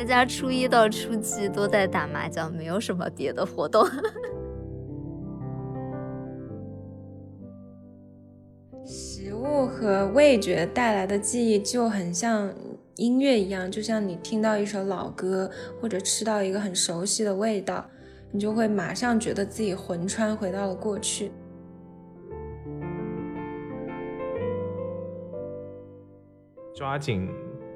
们家初一到初七都在打麻将，没有什么别的活动。食物和味觉带来的记忆就很像音乐一样，就像你听到一首老歌，或者吃到一个很熟悉的味道，你就会马上觉得自己魂穿回到了过去。抓紧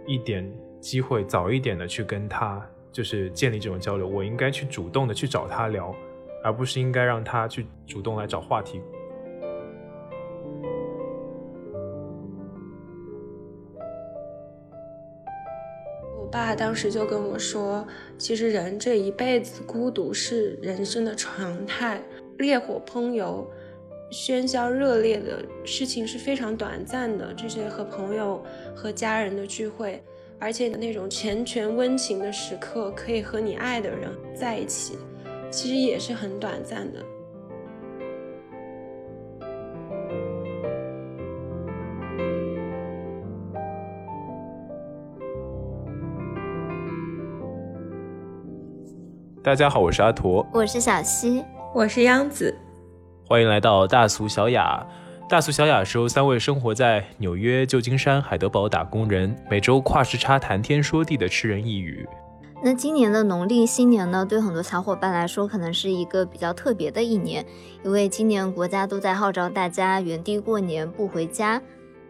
一点机会，早一点的去跟他就是建立这种交流。我应该去主动的去找他聊，而不是应该让他去主动来找话题。我爸当时就跟我说，其实人这一辈子孤独是人生的常态，烈火烹油。喧嚣热烈的事情是非常短暂的，这些和朋友和家人的聚会，而且那种缱绻温情的时刻，可以和你爱的人在一起，其实也是很短暂的。大家好，我是阿驼，我是小溪，我是央子。欢迎来到大俗小雅。大俗小雅是由三位生活在纽约、旧金山、海德堡打工人，每周跨时差谈天说地的吃人一语。那今年的农历新年呢，对很多小伙伴来说，可能是一个比较特别的一年，因为今年国家都在号召大家原地过年，不回家。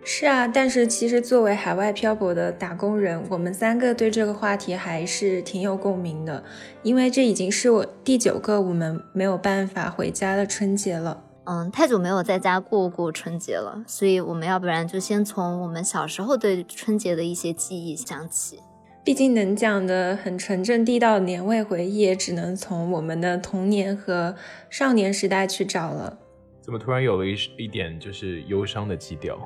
是啊，但是其实作为海外漂泊的打工人，我们三个对这个话题还是挺有共鸣的，因为这已经是我第九个我们没有办法回家的春节了。嗯，太久没有在家过过春节了，所以我们要不然就先从我们小时候对春节的一些记忆讲起。毕竟能讲的很纯正地道年味回忆，也只能从我们的童年和少年时代去找了。怎么突然有了一一点就是忧伤的基调？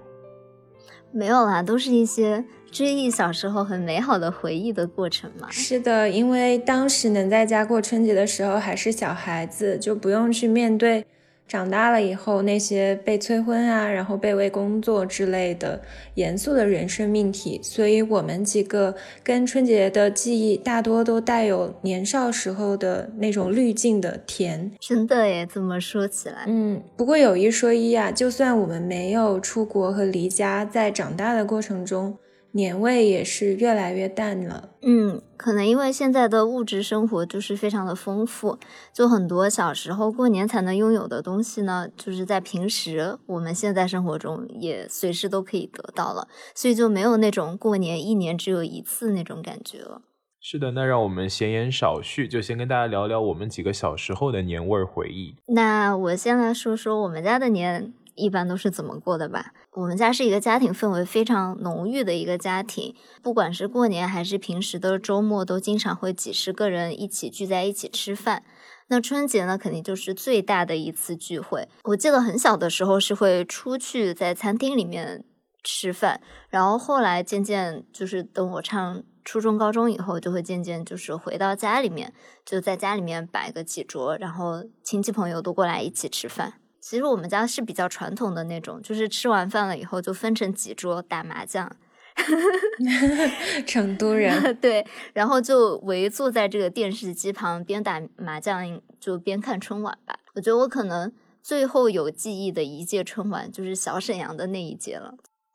没有啦，都是一些追忆小时候很美好的回忆的过程嘛。是的，因为当时能在家过春节的时候还是小孩子，就不用去面对。长大了以后，那些被催婚啊，然后被为工作之类的严肃的人生命题，所以我们几个跟春节的记忆大多都带有年少时候的那种滤镜的甜。真的耶，这么说起来，嗯，不过有一说一啊，就算我们没有出国和离家，在长大的过程中。年味也是越来越淡了。嗯，可能因为现在的物质生活就是非常的丰富，就很多小时候过年才能拥有的东西呢，就是在平时我们现在生活中也随时都可以得到了，所以就没有那种过年一年只有一次那种感觉了。是的，那让我们闲言少叙，就先跟大家聊聊我们几个小时候的年味儿回忆。那我先来说说我们家的年。一般都是怎么过的吧？我们家是一个家庭氛围非常浓郁的一个家庭，不管是过年还是平时的周末，都经常会几十个人一起聚在一起吃饭。那春节呢，肯定就是最大的一次聚会。我记得很小的时候是会出去在餐厅里面吃饭，然后后来渐渐就是等我上初中、高中以后，就会渐渐就是回到家里面，就在家里面摆个几桌，然后亲戚朋友都过来一起吃饭。其实我们家是比较传统的那种，就是吃完饭了以后就分成几桌打麻将。成都人 对，然后就围坐在这个电视机旁边打麻将，就边看春晚吧。我觉得我可能最后有记忆的一届春晚就是小沈阳的那一届了。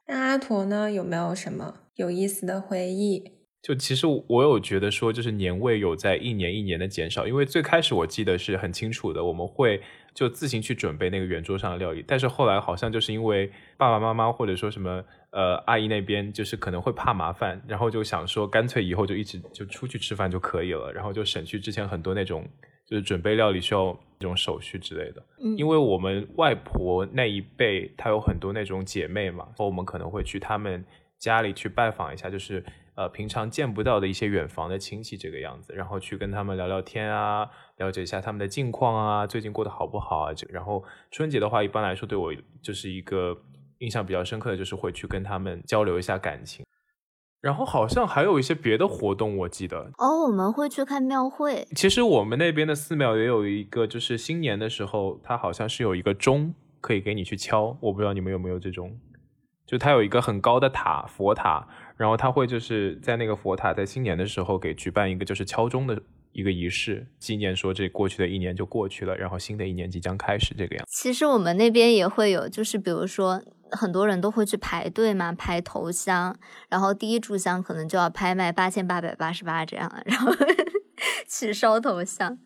那阿驼呢？有没有什么有意思的回忆？就其实我有觉得说，就是年味有在一年一年的减少，因为最开始我记得是很清楚的，我们会。就自行去准备那个圆桌上的料理，但是后来好像就是因为爸爸妈妈或者说什么呃阿姨那边就是可能会怕麻烦，然后就想说干脆以后就一直就出去吃饭就可以了，然后就省去之前很多那种就是准备料理需要这种手续之类的。嗯，因为我们外婆那一辈她有很多那种姐妹嘛，后我们可能会去他们家里去拜访一下，就是。呃，平常见不到的一些远房的亲戚这个样子，然后去跟他们聊聊天啊，了解一下他们的近况啊，最近过得好不好啊？这然后春节的话，一般来说对我就是一个印象比较深刻的就是会去跟他们交流一下感情。然后好像还有一些别的活动，我记得哦，我们会去看庙会。其实我们那边的寺庙也有一个，就是新年的时候，它好像是有一个钟可以给你去敲，我不知道你们有没有这种。就它有一个很高的塔，佛塔，然后它会就是在那个佛塔在新年的时候给举办一个就是敲钟的一个仪式，纪念说这过去的一年就过去了，然后新的一年即将开始这个样。其实我们那边也会有，就是比如说很多人都会去排队嘛，排头香，然后第一炷香可能就要拍卖八千八百八十八这样，然后 去烧头香。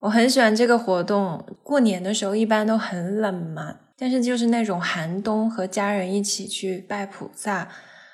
我很喜欢这个活动，过年的时候一般都很冷嘛，但是就是那种寒冬和家人一起去拜菩萨，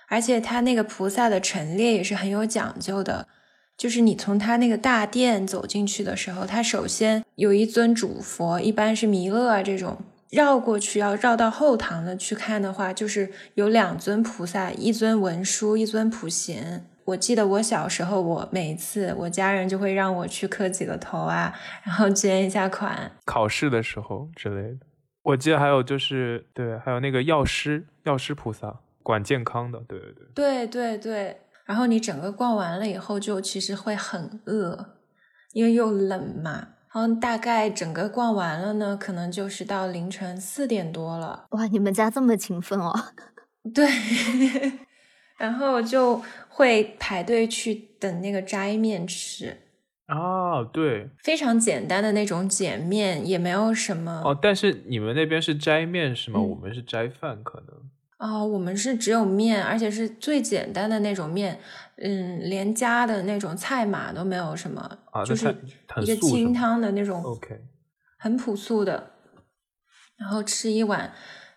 而且他那个菩萨的陈列也是很有讲究的。就是你从他那个大殿走进去的时候，他首先有一尊主佛，一般是弥勒啊这种。绕过去要绕到后堂的去看的话，就是有两尊菩萨，一尊文殊，一尊普贤。我记得我小时候，我每次我家人就会让我去磕几个头啊，然后捐一下款。考试的时候之类的，我记得还有就是对，还有那个药师，药师菩萨管健康的，对对对，对对对。然后你整个逛完了以后，就其实会很饿，因为又冷嘛。然后大概整个逛完了呢，可能就是到凌晨四点多了。哇，你们家这么勤奋哦！对，然后就会排队去等那个斋面吃。啊，对，非常简单的那种碱面，也没有什么。哦，但是你们那边是斋面是吗？我们是斋饭，可能。哦，我们是只有面，而且是最简单的那种面，嗯，连加的那种菜码都没有什么，就是一个清汤的那种，OK，很朴素的，然后吃一碗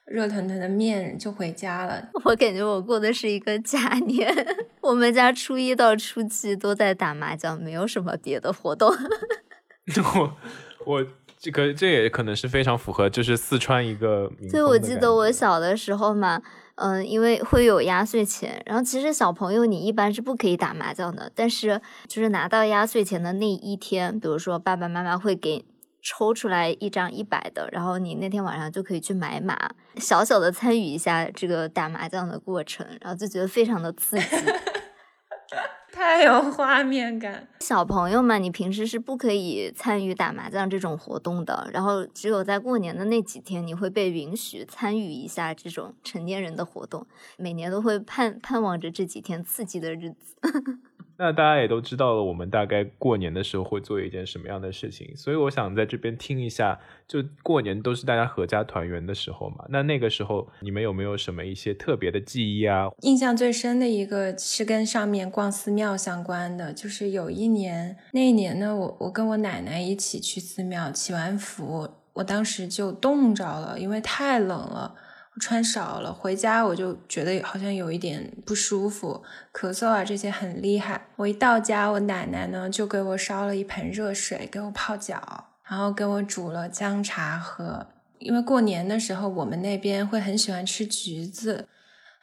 热腾腾的面就回家了。我感觉我过的是一个假年，我们家初一到初七都在打麻将，没有什么别的活动。我我。这个这也可能是非常符合，就是四川一个。所以我记得我小的时候嘛，嗯，因为会有压岁钱，然后其实小朋友你一般是不可以打麻将的，但是就是拿到压岁钱的那一天，比如说爸爸妈妈会给抽出来一张一百的，然后你那天晚上就可以去买马，小小的参与一下这个打麻将的过程，然后就觉得非常的刺激。太有画面感，小朋友们，你平时是不可以参与打麻将这种活动的，然后只有在过年的那几天，你会被允许参与一下这种成年人的活动，每年都会盼盼望着这几天刺激的日子。那大家也都知道了，我们大概过年的时候会做一件什么样的事情，所以我想在这边听一下，就过年都是大家合家团圆的时候嘛。那那个时候你们有没有什么一些特别的记忆啊？印象最深的一个是跟上面逛寺庙相关的，就是有一年，那一年呢，我我跟我奶奶一起去寺庙祈完福，我当时就冻着了，因为太冷了。穿少了，回家我就觉得好像有一点不舒服，咳嗽啊这些很厉害。我一到家，我奶奶呢就给我烧了一盆热水给我泡脚，然后给我煮了姜茶喝。因为过年的时候我们那边会很喜欢吃橘子，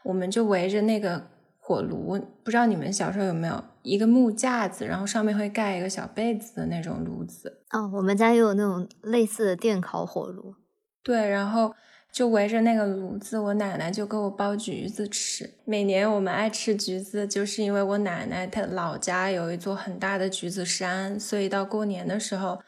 我们就围着那个火炉，不知道你们小时候有没有一个木架子，然后上面会盖一个小被子的那种炉子。哦，我们家也有那种类似的电烤火炉。对，然后。就围着那个炉子，我奶奶就给我剥橘子吃。每年我们爱吃橘子，就是因为我奶奶她老家有一座很大的橘子山，所以到过年的时候，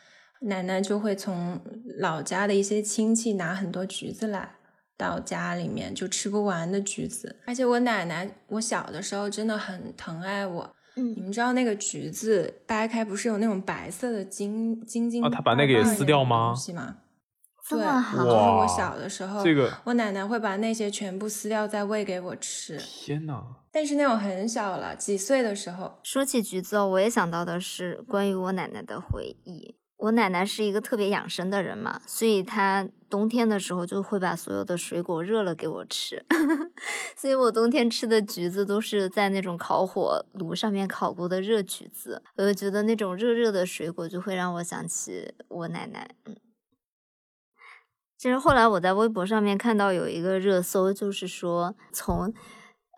奶奶就会从老家的一些亲戚拿很多橘子来到家里面，就吃不完的橘子。而且我奶奶，我小的时候真的很疼爱我。嗯，你们知道那个橘子掰开不是有那种白色的晶晶晶？啊，他把那个也撕掉吗？对，就是我小的时候，这个我奶奶会把那些全部撕掉再喂给我吃。天呐，但是那种很小了，几岁的时候。说起橘子，我也想到的是关于我奶奶的回忆。我奶奶是一个特别养生的人嘛，所以她冬天的时候就会把所有的水果热了给我吃，所以我冬天吃的橘子都是在那种烤火炉上面烤过的热橘子。我就觉得那种热热的水果就会让我想起我奶奶，嗯。其实后来我在微博上面看到有一个热搜，就是说从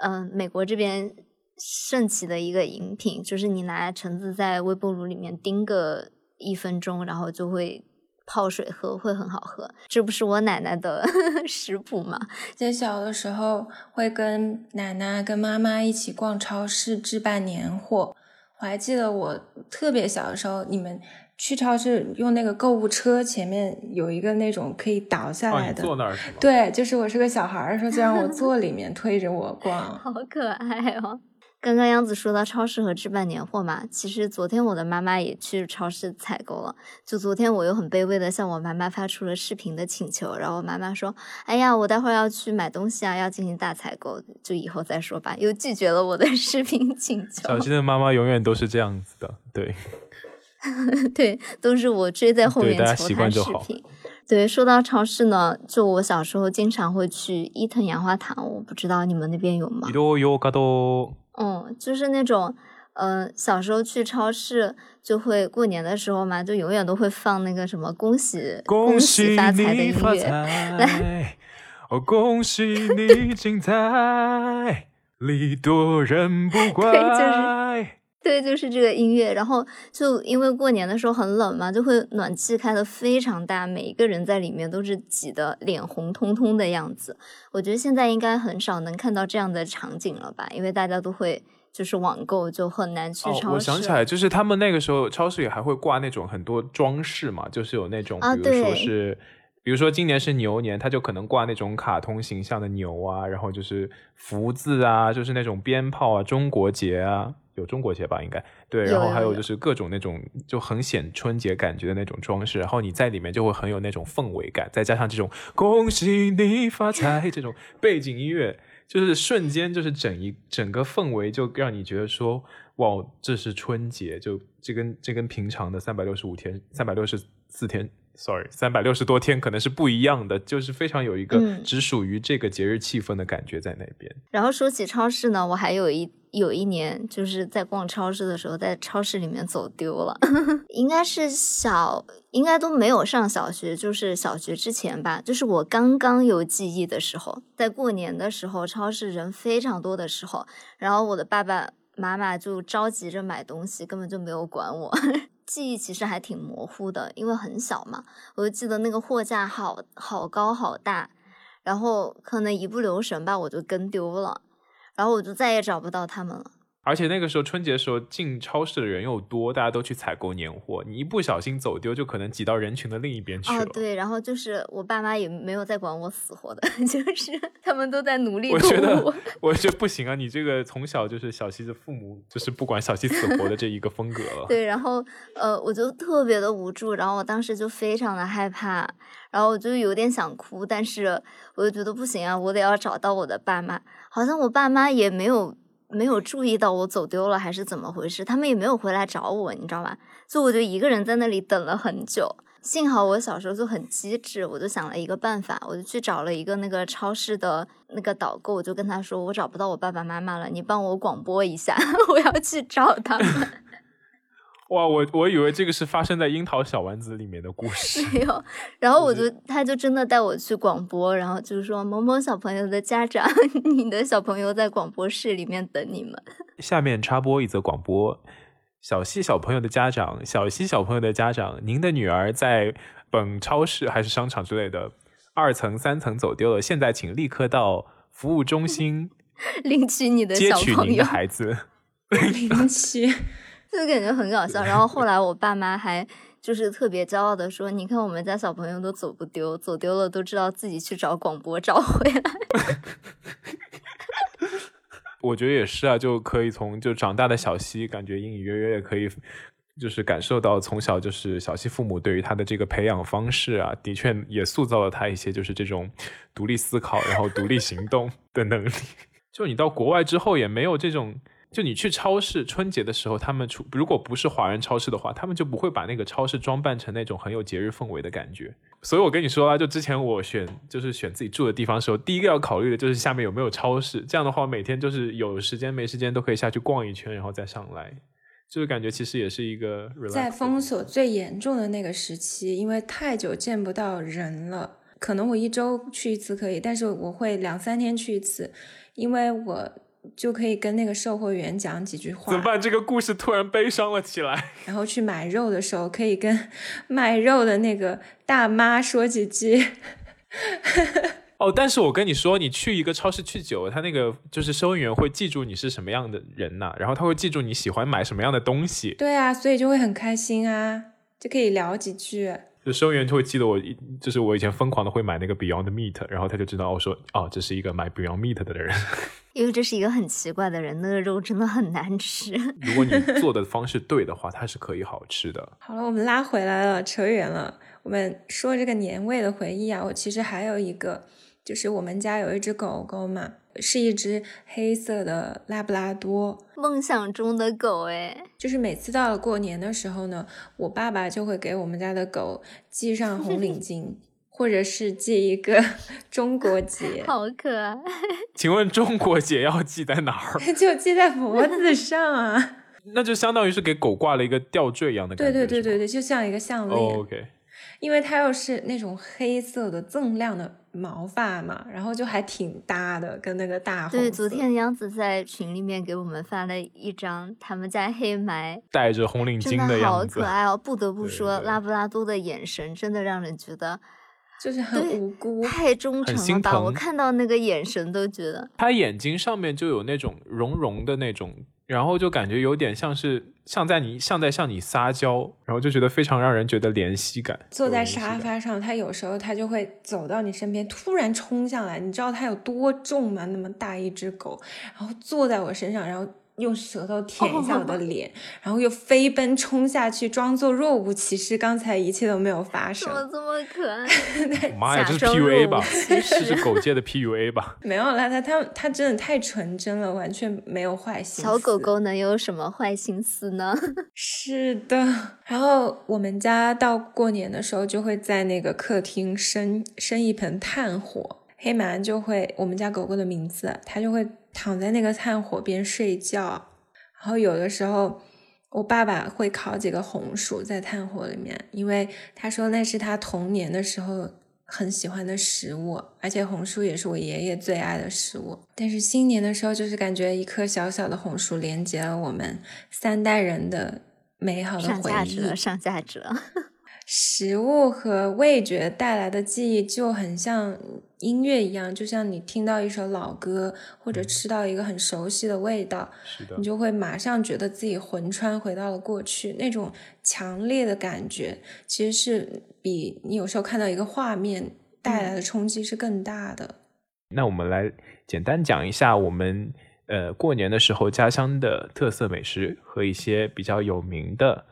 嗯美国这边盛起的一个饮品，就是你拿橙子在微波炉里面叮个一分钟，然后就会泡水喝，会很好喝。这不是我奶奶的 食谱吗？在小的时候会跟奶奶、跟妈妈一起逛超市置办年货。我还记得我特别小的时候，你们。去超市用那个购物车，前面有一个那种可以倒下来的，坐那儿是吗？对，就是我是个小孩的时候，就让我坐里面推着我逛，好可爱哦。刚刚杨子说到超市和置办年货嘛，其实昨天我的妈妈也去超市采购了。就昨天我又很卑微的向我妈妈发出了视频的请求，然后我妈妈说：“哎呀，我待会儿要去买东西啊，要进行大采购，就以后再说吧。”又拒绝了我的 视频请求。小新的妈妈永远都是这样子的，对，对，都是我追在后面求他视频。对，说到超市呢，就我小时候经常会去伊藤洋华堂，我不知道你们那边有吗？嗯，就是那种，嗯，小时候去超市就会过年的时候嘛，就永远都会放那个什么恭喜恭喜发财的音乐，来，哦，恭喜你精彩，礼多人不怪，对，就是对，就是这个音乐。然后就因为过年的时候很冷嘛，就会暖气开的非常大，每一个人在里面都是挤得脸红彤彤的样子。我觉得现在应该很少能看到这样的场景了吧，因为大家都会就是网购，就很难去超市。我想起来，就是他们那个时候超市里还会挂那种很多装饰嘛，就是有那种，比如说是，比如说今年是牛年，他就可能挂那种卡通形象的牛啊，然后就是福字啊，就是那种鞭炮啊，中国结啊。有中国结吧，应该对，然后还有就是各种那种就很显春节感觉的那种装饰，然后你在里面就会很有那种氛围感，再加上这种恭喜你发财这种背景音乐，就是瞬间就是整一整个氛围就让你觉得说哇，这是春节，就这跟这跟平常的三百六十五天、三百六十四天。Sorry，三百六十多天可能是不一样的，就是非常有一个只属于这个节日气氛的感觉在那边。然后说起超市呢，我还有一有一年就是在逛超市的时候，在超市里面走丢了，应该是小，应该都没有上小学，就是小学之前吧，就是我刚刚有记忆的时候，在过年的时候，超市人非常多的时候，然后我的爸爸妈妈就着急着买东西，根本就没有管我。记忆其实还挺模糊的，因为很小嘛。我就记得那个货架好好高好大，然后可能一不留神吧，我就跟丢了，然后我就再也找不到他们了。而且那个时候春节的时候进超市的人又多，大家都去采购年货，你一不小心走丢，就可能挤到人群的另一边去了。哦，对，然后就是我爸妈也没有在管我死活的，就是他们都在努力。我觉得，我觉得不行啊！你这个从小就是小西的父母，就是不管小西死活的这一个风格 了。对，然后呃，我就特别的无助，然后我当时就非常的害怕，然后我就有点想哭，但是我就觉得不行啊，我得要找到我的爸妈。好像我爸妈也没有。没有注意到我走丢了还是怎么回事？他们也没有回来找我，你知道吧？所以我就一个人在那里等了很久。幸好我小时候就很机智，我就想了一个办法，我就去找了一个那个超市的那个导购，我就跟他说：“我找不到我爸爸妈妈了，你帮我广播一下，我要去找他们。”哇，我我以为这个是发生在樱桃小丸子里面的故事。没有，然后我就他就真的带我去广播，然后就是说某某小朋友的家长，你的小朋友在广播室里面等你们。下面插播一则广播：小西小朋友的家长，小西小朋友的家长，您的女儿在本超市还是商场之类的二层、三层走丢了，现在请立刻到服务中心领取你的小朋友，接取您的孩子，领取。就感觉很搞笑，然后后来我爸妈还就是特别骄傲的说：“你看我们家小朋友都走不丢，走丢了都知道自己去找广播找回来。”我觉得也是啊，就可以从就长大的小西，感觉隐隐约约也可以就是感受到从小就是小西父母对于他的这个培养方式啊，的确也塑造了他一些就是这种独立思考，然后独立行动的能力。就你到国外之后也没有这种。就你去超市春节的时候，他们出如果不是华人超市的话，他们就不会把那个超市装扮成那种很有节日氛围的感觉。所以我跟你说啊，就之前我选就是选自己住的地方的时候，第一个要考虑的就是下面有没有超市。这样的话，每天就是有时间没时间都可以下去逛一圈，然后再上来。就是感觉其实也是一个在封锁最严重的那个时期，因为太久见不到人了。可能我一周去一次可以，但是我会两三天去一次，因为我。就可以跟那个售货员讲几句话。怎么办？这个故事突然悲伤了起来。然后去买肉的时候，可以跟卖肉的那个大妈说几句。哦，但是我跟你说，你去一个超市去久了，他那个就是收银员会记住你是什么样的人呐，然后他会记住你喜欢买什么样的东西。对啊，所以就会很开心啊。就可以聊几句。就收银员就会记得我，就是我以前疯狂的会买那个 Beyond Meat，然后他就知道我说哦，这是一个买 Beyond Meat 的人。因为这是一个很奇怪的人，那个肉真的很难吃。如果你做的方式对的话，它是可以好吃的。好了，我们拉回来了，扯远了。我们说这个年味的回忆啊，我其实还有一个，就是我们家有一只狗狗嘛。是一只黑色的拉布拉多，梦想中的狗哎！就是每次到了过年的时候呢，我爸爸就会给我们家的狗系上红领 巾，或者是系一个 中国结，好可爱。请问中国结要系在哪儿？就系在脖子上啊。那就相当于是给狗挂了一个吊坠一样的感觉。对对对对对，就像一个项链。OK。因为它又是那种黑色的锃亮的毛发嘛，然后就还挺搭的，跟那个大红。对，昨天杨子在群里面给我们发了一张他们家黑埋戴着红领巾的样子，好可爱哦！不得不说，拉布拉多的眼神真的让人觉得就是很无辜，太忠诚了吧？我看到那个眼神都觉得，他眼睛上面就有那种绒绒的那种。然后就感觉有点像是像在你像在向你撒娇，然后就觉得非常让人觉得怜惜感。坐在沙发上，他有时候他就会走到你身边，突然冲向来，你知道他有多重吗？那么大一只狗，然后坐在我身上，然后。用舌头舔一下我的 脸，然后又飞奔冲下去，装作若无其事，刚才一切都没有发生。怎么这么可爱？妈呀，这是 PUA 吧？这是狗界的 PUA 吧？没有啦，它它它真的太纯真了，完全没有坏心思。小狗狗能有什么坏心思呢？是的。然后我们家到过年的时候，就会在那个客厅生生一盆炭火，黑蛮就会我们家狗狗的名字，它就会。躺在那个炭火边睡觉，然后有的时候我爸爸会烤几个红薯在炭火里面，因为他说那是他童年的时候很喜欢的食物，而且红薯也是我爷爷最爱的食物。但是新年的时候，就是感觉一颗小小的红薯连接了我们三代人的美好的回忆，上价值了，上价值了。食物和味觉带来的记忆就很像音乐一样，就像你听到一首老歌，或者吃到一个很熟悉的味道，你就会马上觉得自己魂穿回到了过去。那种强烈的感觉，其实是比你有时候看到一个画面带来的冲击是更大的。那我们来简单讲一下我们呃过年的时候家乡的特色美食和一些比较有名的。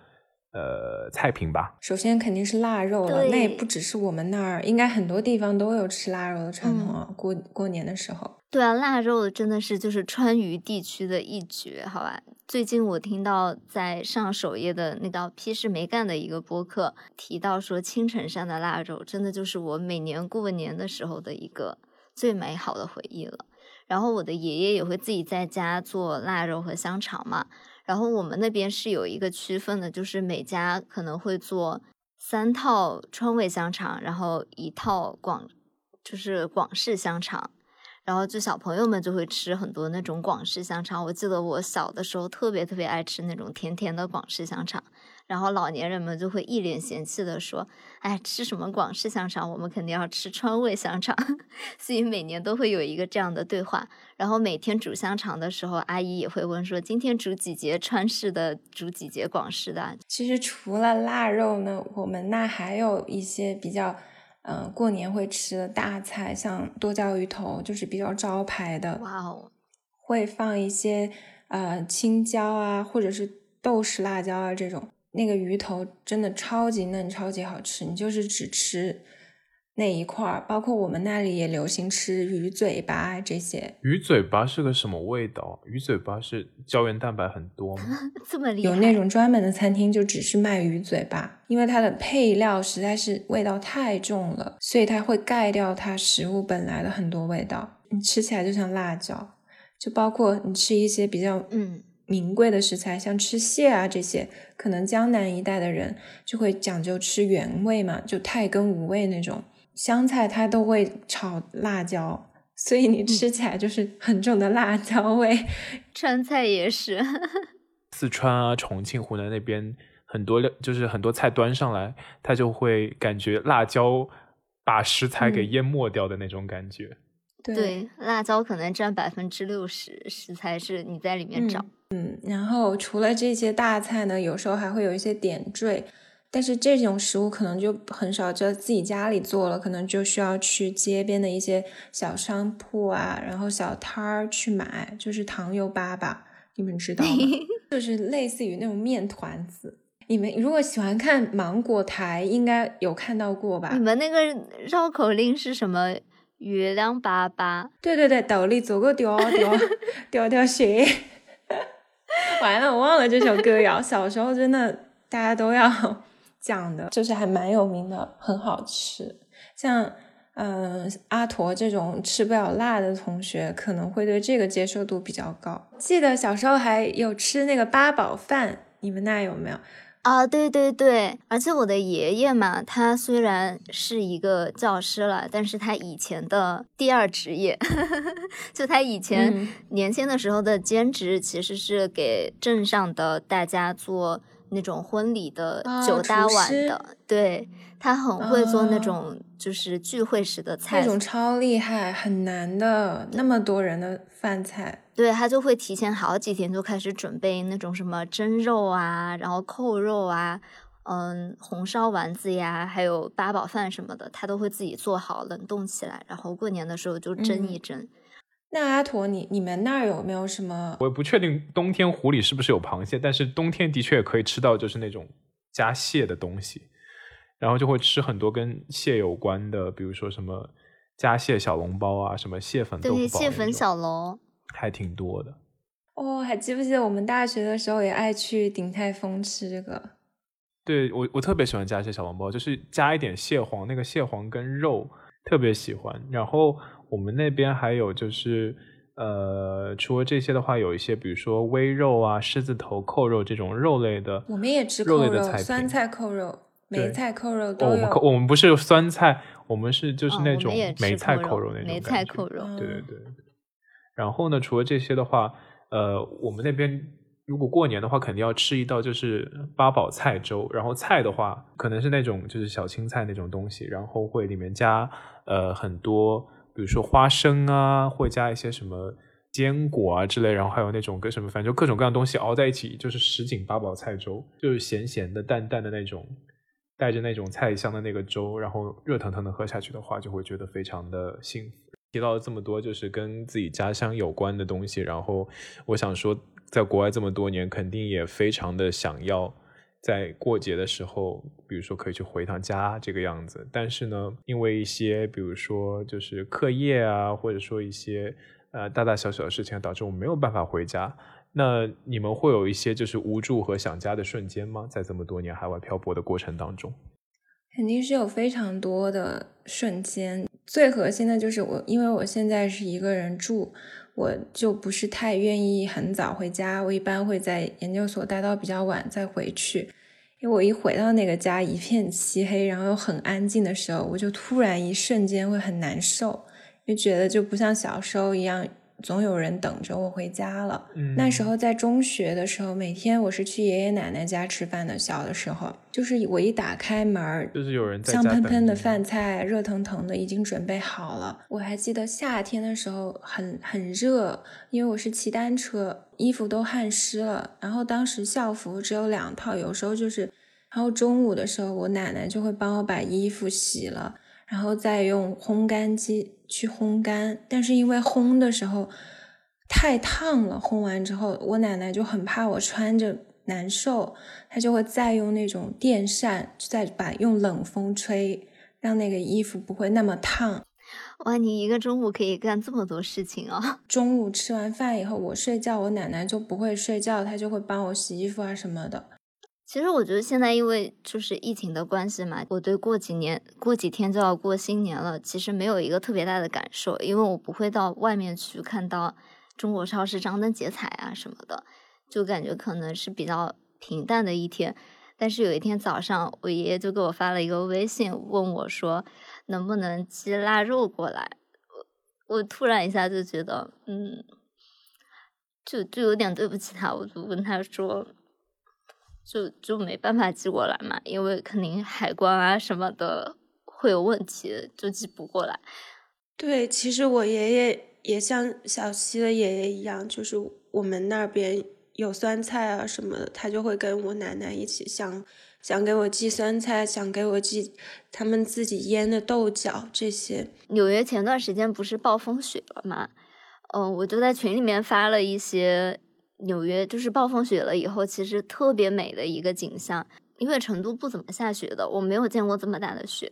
呃，菜品吧。首先肯定是腊肉了，那也不只是我们那儿，应该很多地方都有吃腊肉的传统啊。过过年的时候，对啊，腊肉真的是就是川渝地区的一绝，好吧？最近我听到在上首页的那道批示没干的一个播客提到说，青城山的腊肉真的就是我每年过年的时候的一个最美好的回忆了。然后我的爷爷也会自己在家做腊肉和香肠嘛。然后我们那边是有一个区分的，就是每家可能会做三套川味香肠，然后一套广，就是广式香肠。然后就小朋友们就会吃很多那种广式香肠。我记得我小的时候特别特别爱吃那种甜甜的广式香肠。然后老年人们就会一脸嫌弃的说：“哎，吃什么广式香肠？我们肯定要吃川味香肠。”所以每年都会有一个这样的对话。然后每天煮香肠的时候，阿姨也会问说：“今天煮几节川式的，煮几节广式的？”其实除了腊肉呢，我们那还有一些比较。嗯，过年会吃的大菜，像剁椒鱼头，就是比较招牌的。哇哦！会放一些呃青椒啊，或者是豆豉辣椒啊这种。那个鱼头真的超级嫩，超级好吃。你就是只吃。那一块儿，包括我们那里也流行吃鱼嘴巴这些。鱼嘴巴是个什么味道？鱼嘴巴是胶原蛋白很多吗？这么厉害？有那种专门的餐厅就只是卖鱼嘴巴，因为它的配料实在是味道太重了，所以它会盖掉它食物本来的很多味道。你吃起来就像辣椒，就包括你吃一些比较嗯名贵的食材，像吃蟹啊这些，可能江南一带的人就会讲究吃原味嘛，就太跟无味那种。香菜它都会炒辣椒，所以你吃起来就是很重的辣椒味。川菜也是，四川啊、重庆、湖南那边很多料就是很多菜端上来，它就会感觉辣椒把食材给淹没掉的那种感觉。对，辣椒可能占百分之六十，食材是你在里面找。嗯，然后除了这些大菜呢，有时候还会有一些点缀。但是这种食物可能就很少在自己家里做了，可能就需要去街边的一些小商铺啊，然后小摊儿去买，就是糖油粑粑，你们知道吗？就是类似于那种面团子。你们如果喜欢看芒果台，应该有看到过吧？你们那个绕口令是什么？月亮粑粑？对对对，斗里做个吊吊吊吊鞋。完了，我忘了这首歌谣。小时候真的大家都要。讲的就是还蛮有名的，很好吃。像嗯阿驼这种吃不了辣的同学，可能会对这个接受度比较高。记得小时候还有吃那个八宝饭，你们那有没有？啊，对对对，而且我的爷爷嘛，他虽然是一个教师了，但是他以前的第二职业，就他以前年轻的时候的兼职，其实是给镇上的大家做。那种婚礼的酒搭碗的，对他很会做那种就是聚会时的菜，那种超厉害，很难的，那么多人的饭菜。对他就会提前好几天就开始准备那种什么蒸肉啊，然后扣肉啊，嗯，红烧丸子呀，还有八宝饭什么的，他都会自己做好冷冻起来，然后过年的时候就蒸一蒸。那阿驼，你你们那儿有没有什么？我不确定冬天湖里是不是有螃蟹，但是冬天的确可以吃到，就是那种加蟹的东西，然后就会吃很多跟蟹有关的，比如说什么加蟹小笼包啊，什么蟹粉豆腐包，蟹粉小笼还挺多的。哦，还记不记得我们大学的时候也爱去鼎泰丰吃这个？对我我特别喜欢加一些小笼包，就是加一点蟹黄，那个蟹黄跟肉特别喜欢，然后。我们那边还有就是，呃，除了这些的话，有一些比如说微肉啊、狮子头扣肉这种肉类的，我们也吃肉类的菜酸菜扣肉、梅菜扣肉都有。我们我们不是酸菜，我们是就是那种梅菜扣肉那种梅菜扣肉，对对对。然后呢，除了这些的话，呃，我们那边如果过年的话，肯定要吃一道就是八宝菜粥。然后菜的话，可能是那种就是小青菜那种东西，然后会里面加呃很多。比如说花生啊，会加一些什么坚果啊之类，然后还有那种跟什么，反正就各种各样东西熬在一起，就是什锦八宝菜粥，就是咸咸的、淡淡的那种，带着那种菜香的那个粥，然后热腾腾的喝下去的话，就会觉得非常的幸福。提到了这么多，就是跟自己家乡有关的东西，然后我想说，在国外这么多年，肯定也非常的想要。在过节的时候，比如说可以去回趟家这个样子，但是呢，因为一些比如说就是课业啊，或者说一些呃大大小小的事情，导致我没有办法回家。那你们会有一些就是无助和想家的瞬间吗？在这么多年海外漂泊的过程当中，肯定是有非常多的瞬间。最核心的就是我，因为我现在是一个人住。我就不是太愿意很早回家，我一般会在研究所待到比较晚再回去，因为我一回到那个家一片漆黑，然后又很安静的时候，我就突然一瞬间会很难受，就觉得就不像小时候一样。总有人等着我回家了。那时候在中学的时候，每天我是去爷爷奶奶家吃饭的。小的时候，就是我一打开门，就是有人香喷喷的饭菜，热腾腾的，已经准备好了。我还记得夏天的时候很很热，因为我是骑单车，衣服都汗湿了。然后当时校服只有两套，有时候就是，然后中午的时候，我奶奶就会帮我把衣服洗了。然后再用烘干机去烘干，但是因为烘的时候太烫了，烘完之后我奶奶就很怕我穿着难受，她就会再用那种电扇再把用冷风吹，让那个衣服不会那么烫。哇，你一个中午可以干这么多事情哦！中午吃完饭以后，我睡觉，我奶奶就不会睡觉，她就会帮我洗衣服啊什么的。其实我觉得现在因为就是疫情的关系嘛，我对过几年过几天就要过新年了，其实没有一个特别大的感受，因为我不会到外面去看到中国超市张灯结彩啊什么的，就感觉可能是比较平淡的一天。但是有一天早上，我爷爷就给我发了一个微信，问我说能不能寄腊肉过来。我我突然一下就觉得，嗯，就就有点对不起他，我就问他说。就就没办法寄过来嘛，因为肯定海关啊什么的会有问题，就寄不过来。对，其实我爷爷也像小溪的爷爷一样，就是我们那边有酸菜啊什么的，他就会跟我奶奶一起想想给我寄酸菜，想给我寄他们自己腌的豆角这些。纽约前段时间不是暴风雪了吗？嗯，我就在群里面发了一些纽约就是暴风雪了以后，其实特别美的一个景象。因为成都不怎么下雪的，我没有见过这么大的雪。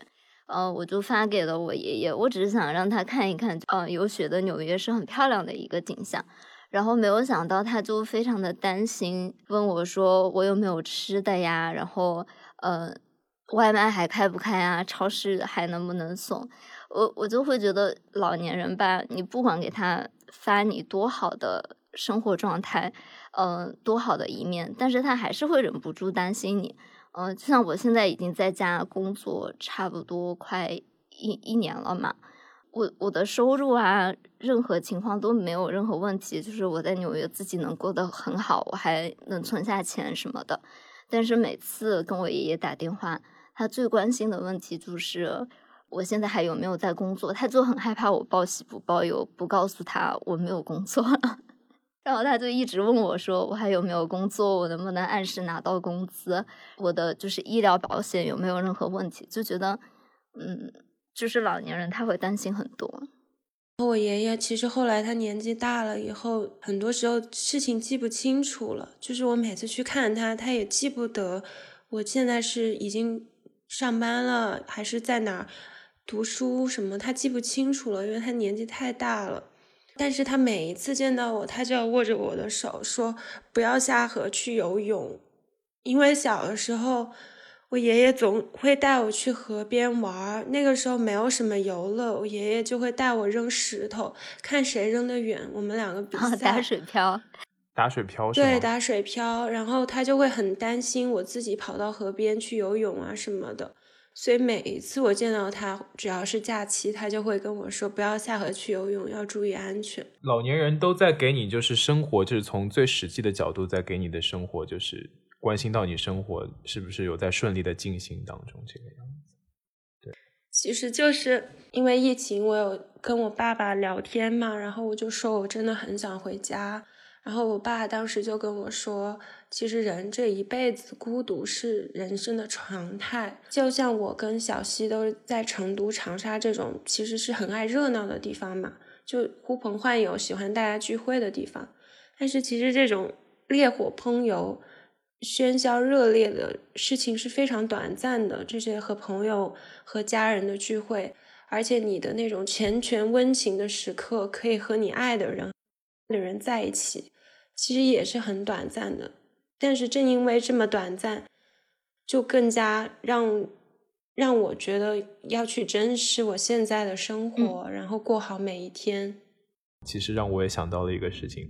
呃，我就发给了我爷爷，我只是想让他看一看，呃，有雪的纽约是很漂亮的一个景象。然后没有想到，他就非常的担心，问我说我有没有吃的呀？然后，呃，外卖还开不开啊？超市还能不能送？我我就会觉得老年人吧，你不管给他发你多好的生活状态，呃，多好的一面，但是他还是会忍不住担心你。嗯，就像我现在已经在家工作差不多快一一年了嘛，我我的收入啊，任何情况都没有任何问题，就是我在纽约自己能过得很好，我还能存下钱什么的。但是每次跟我爷爷打电话，他最关心的问题就是我现在还有没有在工作，他就很害怕我报喜不报忧，不告诉他我没有工作了。然后他就一直问我，说我还有没有工作，我能不能按时拿到工资，我的就是医疗保险有没有任何问题，就觉得，嗯，就是老年人他会担心很多。我爷爷其实后来他年纪大了以后，很多时候事情记不清楚了，就是我每次去看他，他也记不得我现在是已经上班了还是在哪读书什么，他记不清楚了，因为他年纪太大了。但是他每一次见到我，他就要握着我的手说：“不要下河去游泳。”因为小的时候，我爷爷总会带我去河边玩，那个时候没有什么游乐，我爷爷就会带我扔石头，看谁扔得远。我们两个比赛 打水漂，打水漂对，打水漂。然后他就会很担心我自己跑到河边去游泳啊什么的。所以每一次我见到他，只要是假期，他就会跟我说不要下河去游泳，要注意安全。老年人都在给你就是生活，就是从最实际的角度在给你的生活，就是关心到你生活是不是有在顺利的进行当中这个样子。对，其实就是因为疫情，我有跟我爸爸聊天嘛，然后我就说我真的很想回家。然后我爸当时就跟我说，其实人这一辈子孤独是人生的常态。就像我跟小溪都在成都、长沙这种其实是很爱热闹的地方嘛，就呼朋唤友、喜欢大家聚会的地方。但是其实这种烈火烹油、喧嚣热烈的事情是非常短暂的。这些和朋友、和家人的聚会，而且你的那种缱绻温情的时刻，可以和你爱的人的人在一起。其实也是很短暂的，但是正因为这么短暂，就更加让让我觉得要去珍视我现在的生活，然后过好每一天。其实让我也想到了一个事情，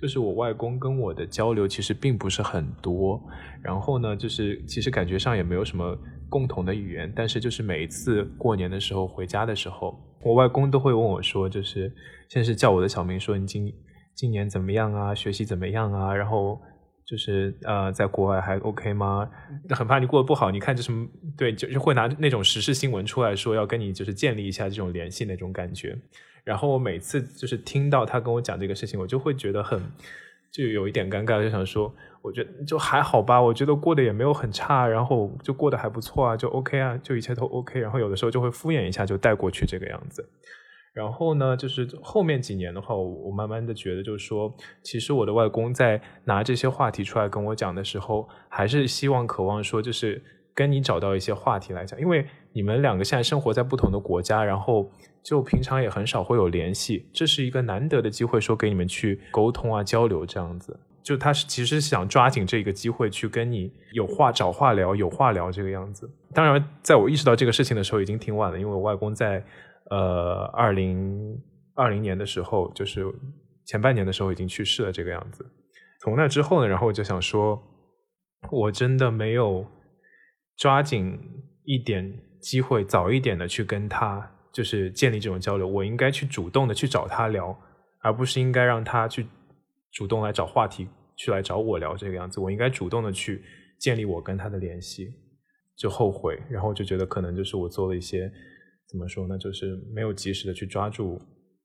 就是我外公跟我的交流其实并不是很多，然后呢，就是其实感觉上也没有什么共同的语言，但是就是每一次过年的时候回家的时候，我外公都会问我说，就是先是叫我的小名，说你今。今年怎么样啊？学习怎么样啊？然后就是呃，在国外还 OK 吗？很怕你过得不好。你看这什么？对，就是会拿那种时事新闻出来说，要跟你就是建立一下这种联系那种感觉。然后我每次就是听到他跟我讲这个事情，我就会觉得很就有一点尴尬，就想说，我觉得就还好吧。我觉得过得也没有很差，然后就过得还不错啊，就 OK 啊，就一切都 OK。然后有的时候就会敷衍一下，就带过去这个样子。然后呢，就是后面几年的话，我我慢慢的觉得，就是说，其实我的外公在拿这些话题出来跟我讲的时候，还是希望渴望说，就是跟你找到一些话题来讲，因为你们两个现在生活在不同的国家，然后就平常也很少会有联系，这是一个难得的机会，说给你们去沟通啊、交流这样子。就他是其实想抓紧这个机会去跟你有话找话聊，有话聊这个样子。当然，在我意识到这个事情的时候，已经挺晚了，因为我外公在。呃，二零二零年的时候，就是前半年的时候已经去世了，这个样子。从那之后呢，然后我就想说，我真的没有抓紧一点机会，早一点的去跟他就是建立这种交流。我应该去主动的去找他聊，而不是应该让他去主动来找话题，去来找我聊这个样子。我应该主动的去建立我跟他的联系，就后悔，然后就觉得可能就是我做了一些。怎么说呢？就是没有及时的去抓住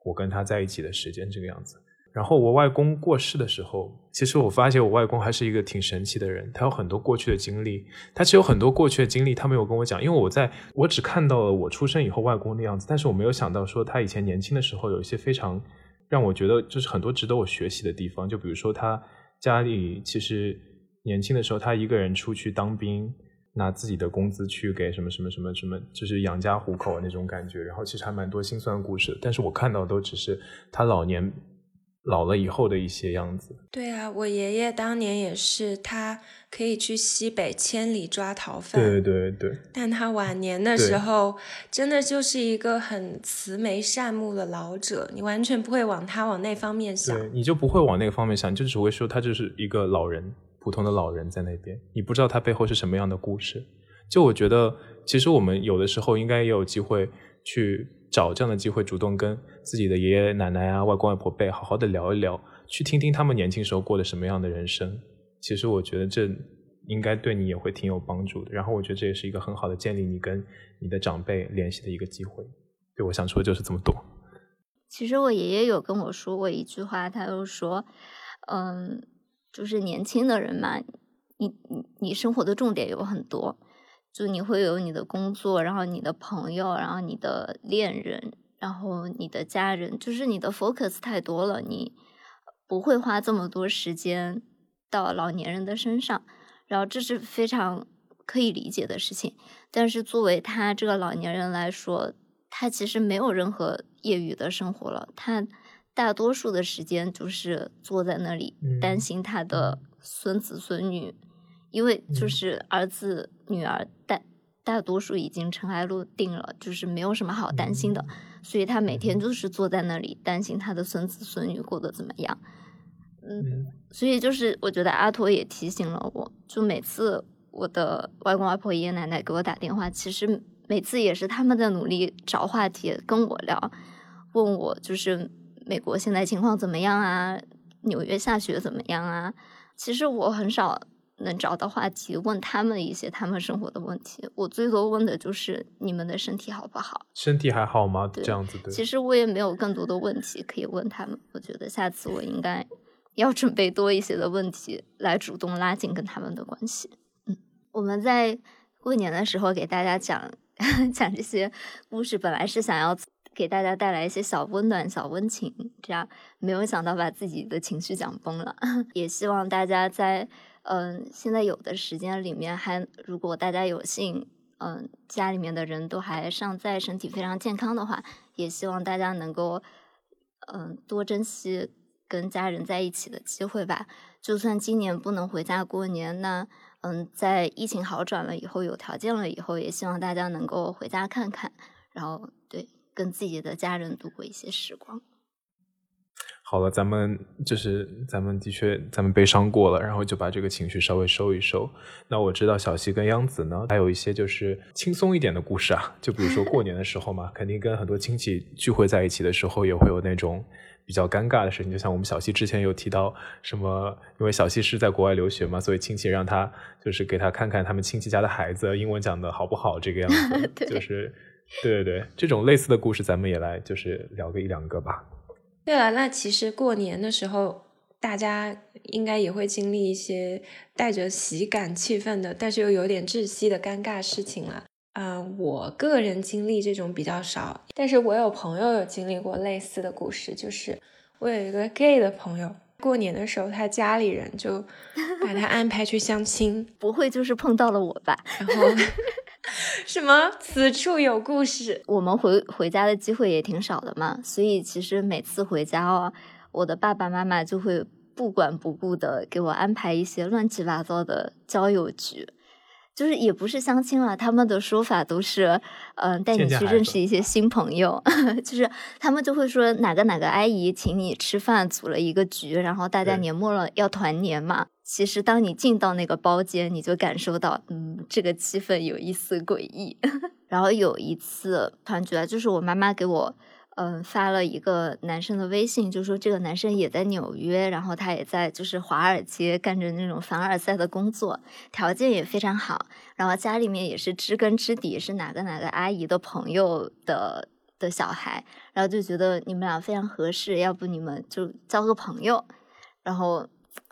我跟他在一起的时间，这个样子。然后我外公过世的时候，其实我发现我外公还是一个挺神奇的人，他有很多过去的经历，他其实有很多过去的经历，他没有跟我讲，因为我在我只看到了我出生以后外公的样子，但是我没有想到说他以前年轻的时候有一些非常让我觉得就是很多值得我学习的地方，就比如说他家里其实年轻的时候他一个人出去当兵。拿自己的工资去给什么什么什么什么，就是养家糊口那种感觉。然后其实还蛮多心酸故事，但是我看到都只是他老年老了以后的一些样子。对啊，我爷爷当年也是，他可以去西北千里抓逃犯。对对对。但他晚年的时候，真的就是一个很慈眉善目的老者，你完全不会往他往那方面想。对，你就不会往那个方面想，就只会说他就是一个老人。普通的老人在那边，你不知道他背后是什么样的故事。就我觉得，其实我们有的时候应该也有机会去找这样的机会，主动跟自己的爷爷奶奶啊、外公外婆辈好好的聊一聊，去听听他们年轻时候过的什么样的人生。其实我觉得这应该对你也会挺有帮助的。然后我觉得这也是一个很好的建立你跟你的长辈联系的一个机会。对我想说的就是这么多。其实我爷爷有跟我说过一句话，他就说，嗯。就是年轻的人嘛，你你你生活的重点有很多，就你会有你的工作，然后你的朋友，然后你的恋人，然后你的家人，就是你的 focus 太多了，你不会花这么多时间到老年人的身上，然后这是非常可以理解的事情。但是作为他这个老年人来说，他其实没有任何业余的生活了，他。大多数的时间就是坐在那里担心他的孙子孙女，因为就是儿子女儿大大多数已经尘埃落定了，就是没有什么好担心的，所以他每天就是坐在那里担心他的孙子孙女过得怎么样。嗯，所以就是我觉得阿托也提醒了我，就每次我的外公外婆爷爷奶奶给我打电话，其实每次也是他们在努力找话题跟我聊，问我就是。美国现在情况怎么样啊？纽约下雪怎么样啊？其实我很少能找到话题问他们一些他们生活的问题，我最多问的就是你们的身体好不好？身体还好吗？这样子的。其实我也没有更多的问题可以问他们，我觉得下次我应该要准备多一些的问题来主动拉近跟他们的关系。嗯，我们在过年的时候给大家讲 讲这些故事，本来是想要。给大家带来一些小温暖、小温情，这样没有想到把自己的情绪讲崩了。也希望大家在嗯现在有的时间里面，还如果大家有幸嗯家里面的人都还尚在，身体非常健康的话，也希望大家能够嗯多珍惜跟家人在一起的机会吧。就算今年不能回家过年，那嗯在疫情好转了以后，有条件了以后，也希望大家能够回家看看。然后。跟自己的家人度过一些时光。好了，咱们就是咱们的确咱们悲伤过了，然后就把这个情绪稍微收一收。那我知道小溪跟央子呢，还有一些就是轻松一点的故事啊，就比如说过年的时候嘛，肯定跟很多亲戚聚会在一起的时候，也会有那种比较尴尬的事情。就像我们小溪之前有提到什么，因为小溪是在国外留学嘛，所以亲戚让他就是给他看看他们亲戚家的孩子英文讲的好不好，这个样子，就是。对对对，这种类似的故事，咱们也来就是聊个一两个吧。对了，那其实过年的时候，大家应该也会经历一些带着喜感气氛的，但是又有点窒息的尴尬事情了。嗯，我个人经历这种比较少，但是我有朋友有经历过类似的故事，就是我有一个 gay 的朋友，过年的时候他家里人就把他安排去相亲，不会就是碰到了我吧？然后。什么？此处有故事。我们回回家的机会也挺少的嘛，所以其实每次回家哦，我的爸爸妈妈就会不管不顾的给我安排一些乱七八糟的交友局。就是也不是相亲了，他们的说法都是，嗯，带你去认识一些新朋友。就是他们就会说哪个哪个阿姨请你吃饭，组了一个局，然后大家年末了要团年嘛。其实当你进到那个包间，你就感受到，嗯，这个气氛有一丝诡异。然后有一次团聚啊，就是我妈妈给我。嗯，发了一个男生的微信，就说这个男生也在纽约，然后他也在就是华尔街干着那种凡尔赛的工作，条件也非常好，然后家里面也是知根知底，是哪个哪个阿姨的朋友的的小孩，然后就觉得你们俩非常合适，要不你们就交个朋友。然后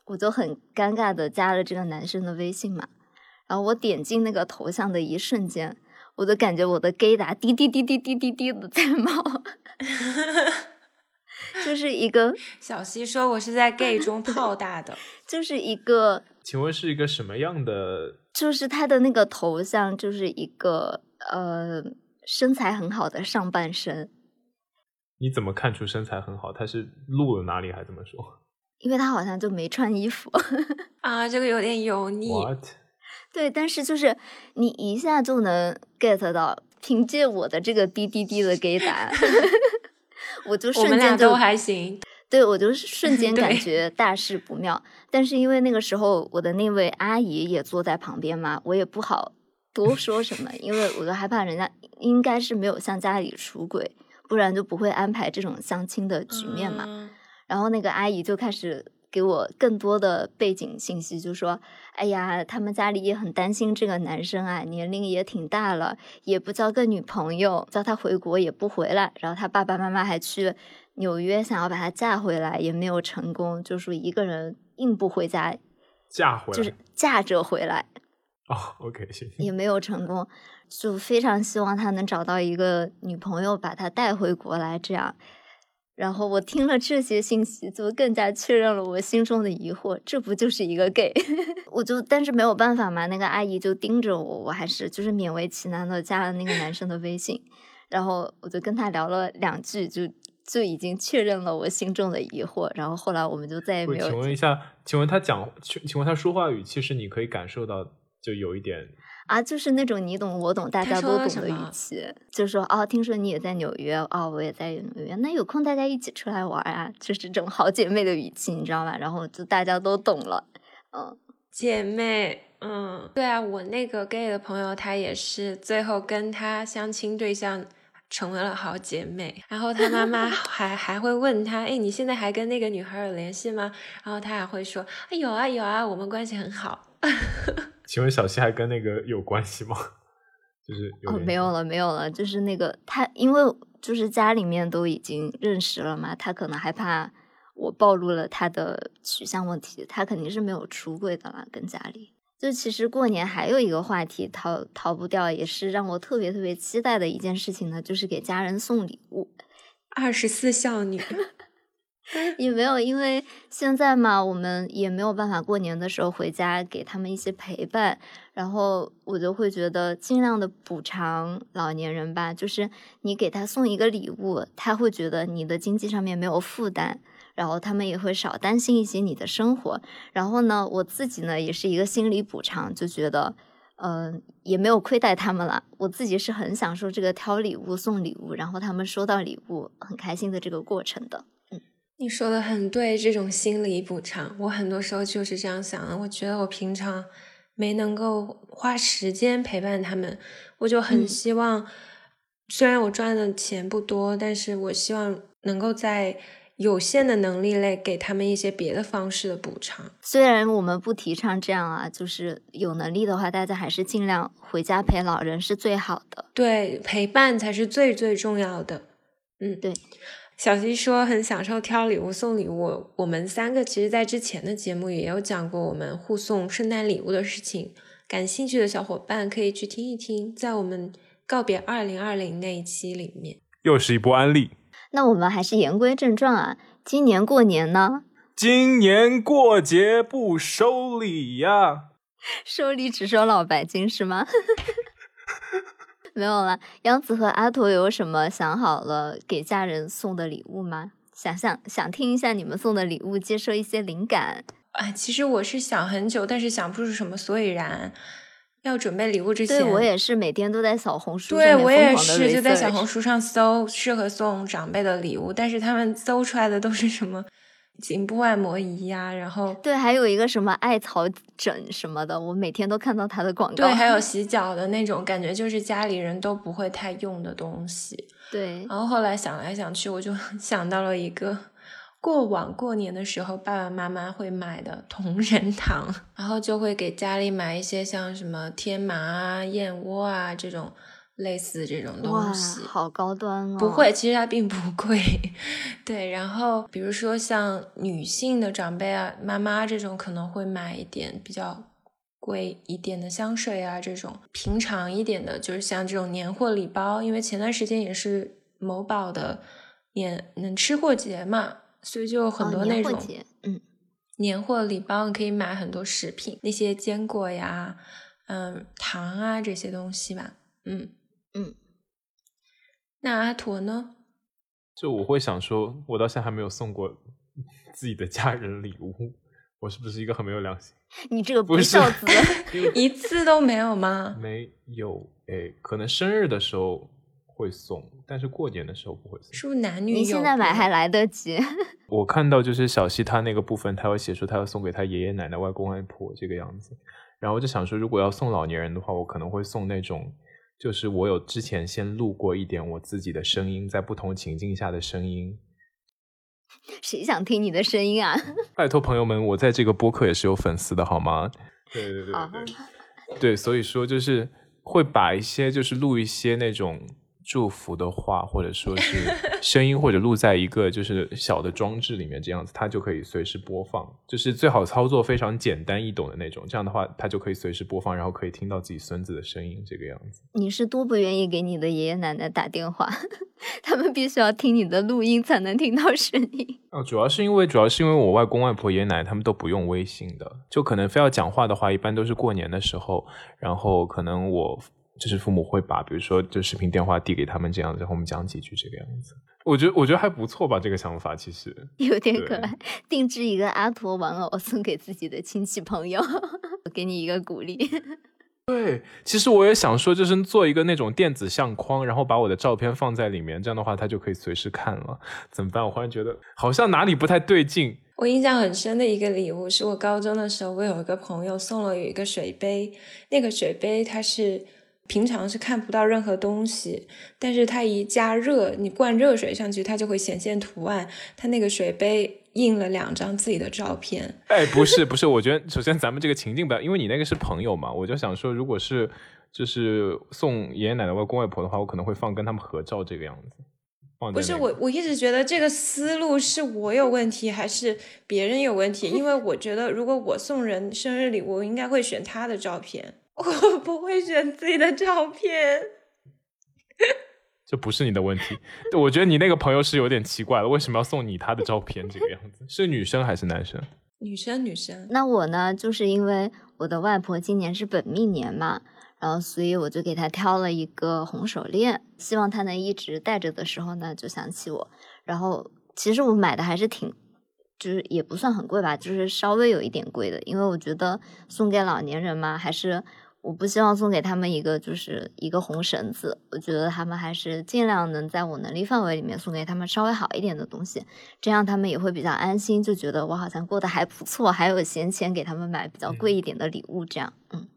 我就很尴尬的加了这个男生的微信嘛。然后我点进那个头像的一瞬间，我就感觉我的 gay 达滴滴滴滴滴滴滴的在冒，就是一个 小西说我是在 gay 中泡大的，就是一个，请问是一个什么样的？就是他的那个头像就是一个呃身材很好的上半身。你怎么看出身材很好？他是露了哪里还这么说？因为他好像就没穿衣服 啊，这个有点油腻。对，但是就是你一下就能 get 到，凭借我的这个滴滴滴的给答，我就瞬间都还行。对，我就瞬 间感觉大事不妙。但是因为那个时候我的那位阿姨也坐在旁边嘛，我也不好多说什么，因为我就害怕人家应该是没有向家里出轨，不然就不会安排这种相亲的局面嘛。然后那个阿姨就开始。给我更多的背景信息，就说：“哎呀，他们家里也很担心这个男生啊，年龄也挺大了，也不交个女朋友，叫他回国也不回来。然后他爸爸妈妈还去纽约想要把他嫁回来，也没有成功，就说一个人硬不回家，嫁回来就是嫁着回来。哦，OK，谢谢，也没有成功，就非常希望他能找到一个女朋友，把他带回国来，这样。”然后我听了这些信息，就更加确认了我心中的疑惑，这不就是一个 gay？我就但是没有办法嘛，那个阿姨就盯着我，我还是就是勉为其难的加了那个男生的微信，然后我就跟他聊了两句，就就已经确认了我心中的疑惑。然后后来我们就再也没有。请问一下，请问他讲，请请问他说话语气是你可以感受到，就有一点。啊，就是那种你懂我懂，大家都懂的语气，就说哦，听说你也在纽约，哦，我也在纽约，那有空大家一起出来玩啊，就是这种好姐妹的语气，你知道吧？然后就大家都懂了，嗯，姐妹，嗯，对啊，我那个 gay 的朋友，他也是最后跟他相亲对象成为了好姐妹，然后他妈妈 还还会问他，哎，你现在还跟那个女孩有联系吗？然后他还会说，哎，有啊有啊，我们关系很好。请问小西还跟那个有关系吗？就是哦，没有了，没有了。就是那个他，因为就是家里面都已经认识了嘛，他可能害怕我暴露了他的取向问题，他肯定是没有出轨的啦。跟家里，就其实过年还有一个话题逃逃不掉，也是让我特别特别期待的一件事情呢，就是给家人送礼物。二十四孝女。也没有，因为现在嘛，我们也没有办法过年的时候回家给他们一些陪伴，然后我就会觉得尽量的补偿老年人吧，就是你给他送一个礼物，他会觉得你的经济上面没有负担，然后他们也会少担心一些你的生活，然后呢，我自己呢也是一个心理补偿，就觉得，嗯，也没有亏待他们了，我自己是很享受这个挑礼物、送礼物，然后他们收到礼物很开心的这个过程的。你说的很对，这种心理补偿，我很多时候就是这样想的。我觉得我平常没能够花时间陪伴他们，我就很希望，虽然我赚的钱不多，但是我希望能够在有限的能力内给他们一些别的方式的补偿。虽然我们不提倡这样啊，就是有能力的话，大家还是尽量回家陪老人是最好的。对，陪伴才是最最重要的。嗯，对。小西说很享受挑礼物送礼物。我们三个其实，在之前的节目也有讲过我们互送圣诞礼物的事情。感兴趣的小伙伴可以去听一听，在我们告别二零二零那一期里面，又是一波安利。那我们还是言归正传啊，今年过年呢？今年过节不收礼呀？收礼只收老白金是吗？没有了，杨子和阿驼有什么想好了给家人送的礼物吗？想想想听一下你们送的礼物，接受一些灵感。哎，其实我是想很久，但是想不出什么所以然。要准备礼物之前，对我也是每天都在小红书对我也是就在小红书上搜适合送长辈的礼物，但是他们搜出来的都是什么？颈部按摩仪呀，然后对，还有一个什么艾草枕什么的，我每天都看到它的广告。对，还有 洗脚的那种，感觉就是家里人都不会太用的东西。对，然后后来想来想去，我就 想到了一个过往过年的时候爸爸妈妈会买的同仁堂，然后就会给家里买一些像什么天麻啊、燕窝啊这种类似这种，东西。好高端哦！不会，其实它并不 贵。对，然后比如说像女性的长辈啊，妈妈这种可能会买一点比较贵一点的香水啊，这种平常一点的，就是像这种年货礼包。因为前段时间也是某宝的年能吃货节嘛，所以就有很哦多那种年货节，嗯，年货礼包，你可以买很多食品，那些坚果呀，嗯，糖啊这些东西吧。嗯嗯。那阿驼呢？就我会想说，我到现在还没有送过 自己的家人礼物，我是不是一个很没有良心？你这个不是孝子，一次都没有吗？没有，哎，可能生日的时候会送，但是过年的时候不会送。是不是男女有？你现在买还来得及。我看到就是小西他那个部分，他会写出他要送给他爷爷奶奶、外公外婆这个样子，然后我就想说，如果要送老年人的话，我可能会送那种，就是我有之前先录过一点我自己的声音，在不同情境下的声音。谁想听你的声音啊？拜托朋友们，我在这个播客也是有粉丝的好吗？对对对对对，对，所以说就是会把一些就是录一些那种祝福的话，或者说是声音，或者录在一个就是小的装置里面，这样子它就可以随时播放，就是最好操作非常简单易懂的那种，这样的话它就可以随时播放，然后可以听到自己孙子的声音，这个样子。你是多不愿意给你的爷爷奶奶打电话，他们必须要听你的录音才能听到声音。哦，主要是因为主要是因为我外公外婆、爷爷奶奶他们都不用微信的，就可能非要讲话的话，一般都是过年的时候，然后可能我就是父母会把，比如说就视频电话递给他们这样子，然后我们讲几句这个样子。我觉得我觉得还不错吧，这个想法其实。有点可爱，定制一个阿陀玩偶送给自己的亲戚朋友，我 给你一个鼓励。对，其实我也想说，就是做一个那种电子相框，然后把我的照片放在里面，这样的话他就可以随时看了。怎么办？我忽然觉得好像哪里不太对劲。我印象很深的一个礼物，是我高中的时候，我有一个朋友送了我一个水杯，那个水杯它是平常是看不到任何东西，但是它一加热，你灌热水上去，它就会显现图案。它那个水杯印了两张自己的照片，哎，不是不是，我觉得首先咱们这个情境不要，因为你那个是朋友嘛，我就想说，如果是就是送爷爷奶奶、外公外婆的话，我可能会放跟他们合照这个样子。不是我，我一直觉得这个思路是我有问题，还是别人有问题？因为我觉得，如果我送人生日礼物，我应该会选他的照片，我不会选自己的照片。这不是你的问题。我觉得你那个朋友是有点奇怪了，为什么要送你他的照片这个样子？是女生还是男生？女生，女生，那我呢，就是因为我的外婆今年是本命年嘛，然后所以我就给她挑了一个红手链，希望她能一直戴着的时候呢，就想起我。然后其实我买的还是挺，就是也不算很贵吧，就是稍微有一点贵的，因为我觉得送给老年人嘛，还是我不希望送给他们一个就是一个红绳子，我觉得他们还是尽量能在我能力范围里面送给他们稍微好一点的东西，这样他们也会比较安心，就觉得我好像过得还不错，还有闲钱给他们买比较贵一点的礼物，这样，嗯。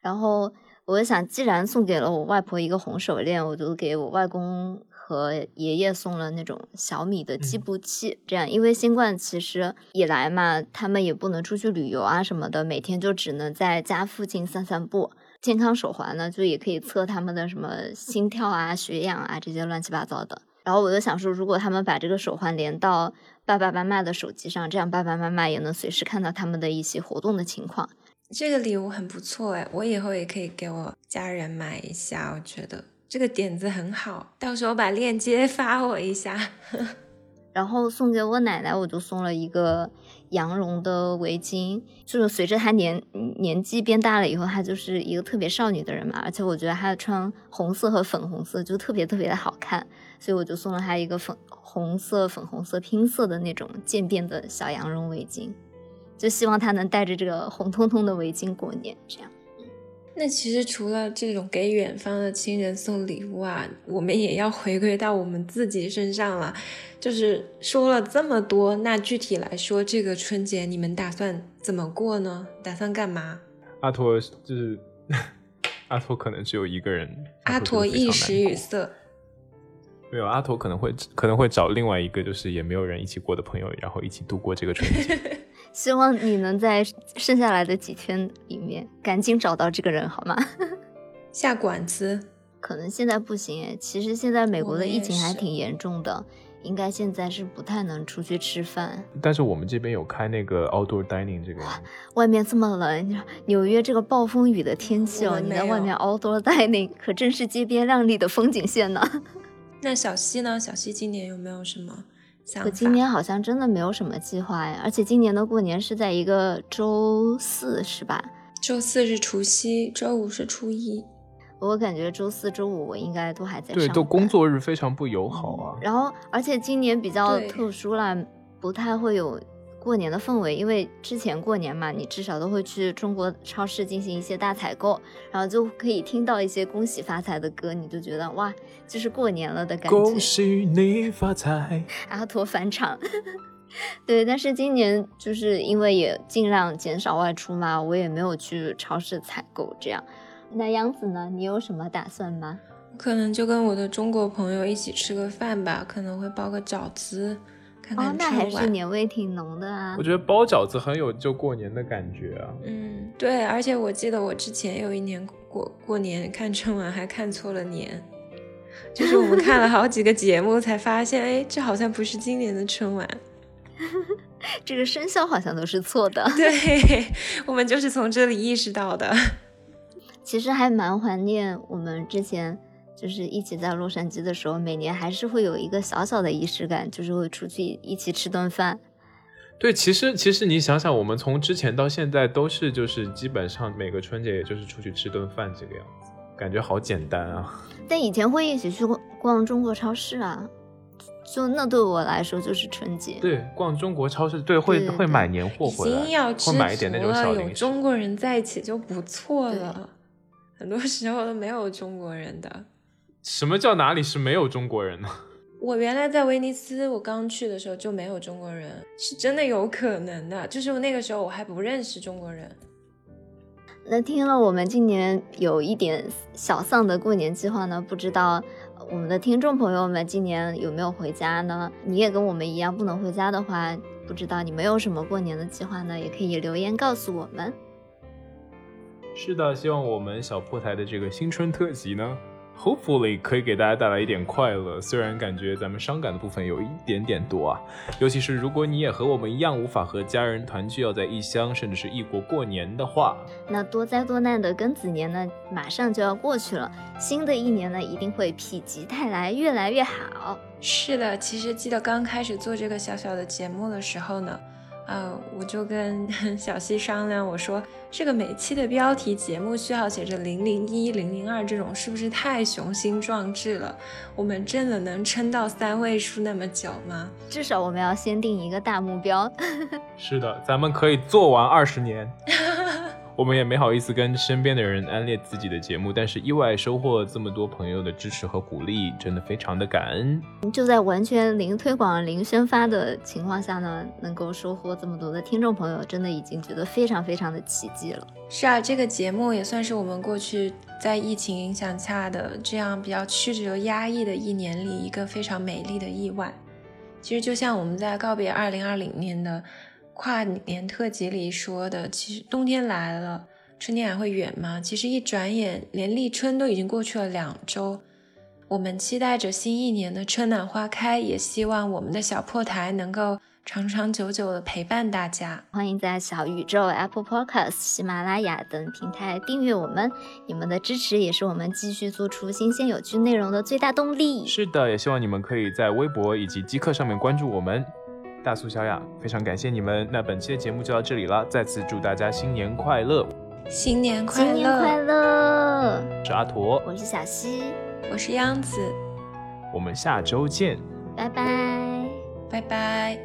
然后我想，既然送给了我外婆一个红手链，我就给我外公和爷爷送了那种小米的计嗯步器，这样，因为新冠其实以来嘛，他们也不能出去旅游啊什么的，每天就只能在家附近散散步。健康手环呢，就也可以测他们的什么心跳啊、血氧啊这些乱七八糟的。然后我就想说，如果他们把这个手环连到爸爸妈妈的手机上，这样爸爸妈妈也能随时看到他们的一些活动的情况。这个礼物很不错哎，我以后也可以给我家人买一下，我觉得这个点子很好，到时候把链接发我一下。然后送给我奶奶，我就送了一个羊绒的围巾。就是随着她年年纪变大了以后，她就是一个特别少女的人嘛，而且我觉得她穿红色和粉红色就特别特别的好看，所以我就送了她一个粉红色、粉红色拼色的那种渐变的小羊绒围巾，就希望她能带着这个红彤彤的围巾过年，这样。那其实除了这种给远方的亲人送礼物啊，我们也要回归到我们自己身上了。就是说了这么多，那具体来说，这个春节你们打算怎么过呢？打算干嘛？阿托就是 阿托，可能只有一个人。阿驼一时语塞。没有，阿驼可能会可能会找另外一个，就是也没有人一起过的朋友，然后一起度过这个春节。希望你能在剩下来的几天里面赶紧找到这个人，好吗？下馆子，可能现在不行诶，其实现在美国的疫情还挺严重的，应该现在是不太能出去吃饭。但是我们这边有开那个 outdoor dining 这个，外面这么冷，纽约这个暴风雨的天气哦，你在外面 outdoor dining 可真是街边亮丽的风景线呢。那小西呢？小西今年有没有什么？我今年好像真的没有什么计划呀，而且今年的过年是在一个周四，是吧？周四是除夕，周五是初一。我感觉周四周五我应该都还在对，上班都工作日非常不友好啊。然后，而且今年比较特殊啦，不太会有过年的氛围，因为之前过年嘛，你至少都会去中国超市进行一些大采购，然后就可以听到一些恭喜发财的歌，你就觉得哇，就是过年了的感觉，恭喜你发财！阿驼返场。对，但是今年就是因为也尽量减少外出嘛，我也没有去超市采购这样。那杨子呢？你有什么打算吗？可能就跟我的中国朋友一起吃个饭吧，可能会包个饺子，看哦，那还是。年味挺浓的啊我。觉得包饺子很有就过年的感觉啊。嗯，对，而且我记得我之前有一年过过年看春晚还看错了年，就是我们看了好几个节目才发现，哎，这好像不是今年的春晚。这个生肖好像都是错的。对，我们就是从这里意识到的。其实还蛮怀念我们之前就是一起在洛杉矶的时候，每年还是会有一个小小的仪式感，就是会出去一起吃顿饭。对，其实其实你想想，我们从之前到现在都是就是基本上每个春节也就是出去吃顿饭这个样子，感觉好简单啊。但以前会一起去逛逛中国超市啊，就那对我来说就是春节。对，逛中国超市，对，会对对会买年货回来，会买一点那种小零食。中国人在一起就不错了。很多时候都没有中国人的。什么叫哪里是没有中国人呢？我原来在威尼斯，我刚去的时候就没有中国人，是真的有可能的。就是那个时候我还不认识中国人。那听了我们今年有一点小丧的过年计划呢，不知道我们的听众朋友们今年有没有回家呢？你也跟我们一样不能回家的话，不知道你们有什么过年的计划呢？也可以留言告诉我们。是的，希望我们小破台的这个新春特辑呢，hopefully 可以给大家带来一点快乐。虽然感觉咱们伤感的部分有一点点多啊，尤其是如果你也和我们一样无法和家人团聚，要在异乡甚至是异国过年的话，那多灾多难的庚子年呢，马上就要过去了，新的一年呢，一定会否极泰来，越来越好。是的，其实记得刚开始做这个小小的节目的时候呢，呃，我就跟 小西商量，我说这个每期的标题节目序号写着零零一、零零二这种，是不是太雄心壮志了？我们真的能撑到三位数那么久吗？至少我们要先定一个大目标。是的，咱们可以做完二十年。我们也没好意思跟身边的人安利自己的节目，但是意外收获这么多朋友的支持和鼓励，真的非常的感恩。就在完全零推广、零宣发的情况下呢，能够收获这么多的听众朋友，真的已经觉得非常非常的奇迹了。是啊，这个节目也算是我们过去在疫情影响下的这样比较曲折压抑的一年里一个非常美丽的意外。其实就像我们在告别二零二零年的跨年特辑里说的，其实冬天来了，春天还会远吗？其实一转眼，连立春都已经过去了两周。我们期待着新一年的春暖花开，也希望我们的小破台能够长长久久的陪伴大家。欢迎在小宇宙、Apple Podcast、喜马拉雅等平台订阅我们，你们的支持也是我们继续做出新鲜有趣内容的最大动力。是的，也希望你们可以在微博以及极客上面关注我们。大苏小雅，非常感谢你们。那本期的节目就到这里了，再次祝大家新年快乐！新年快乐！新年快乐！我是阿驼，我是小溪，我是央子，我们下周见。拜拜。拜拜。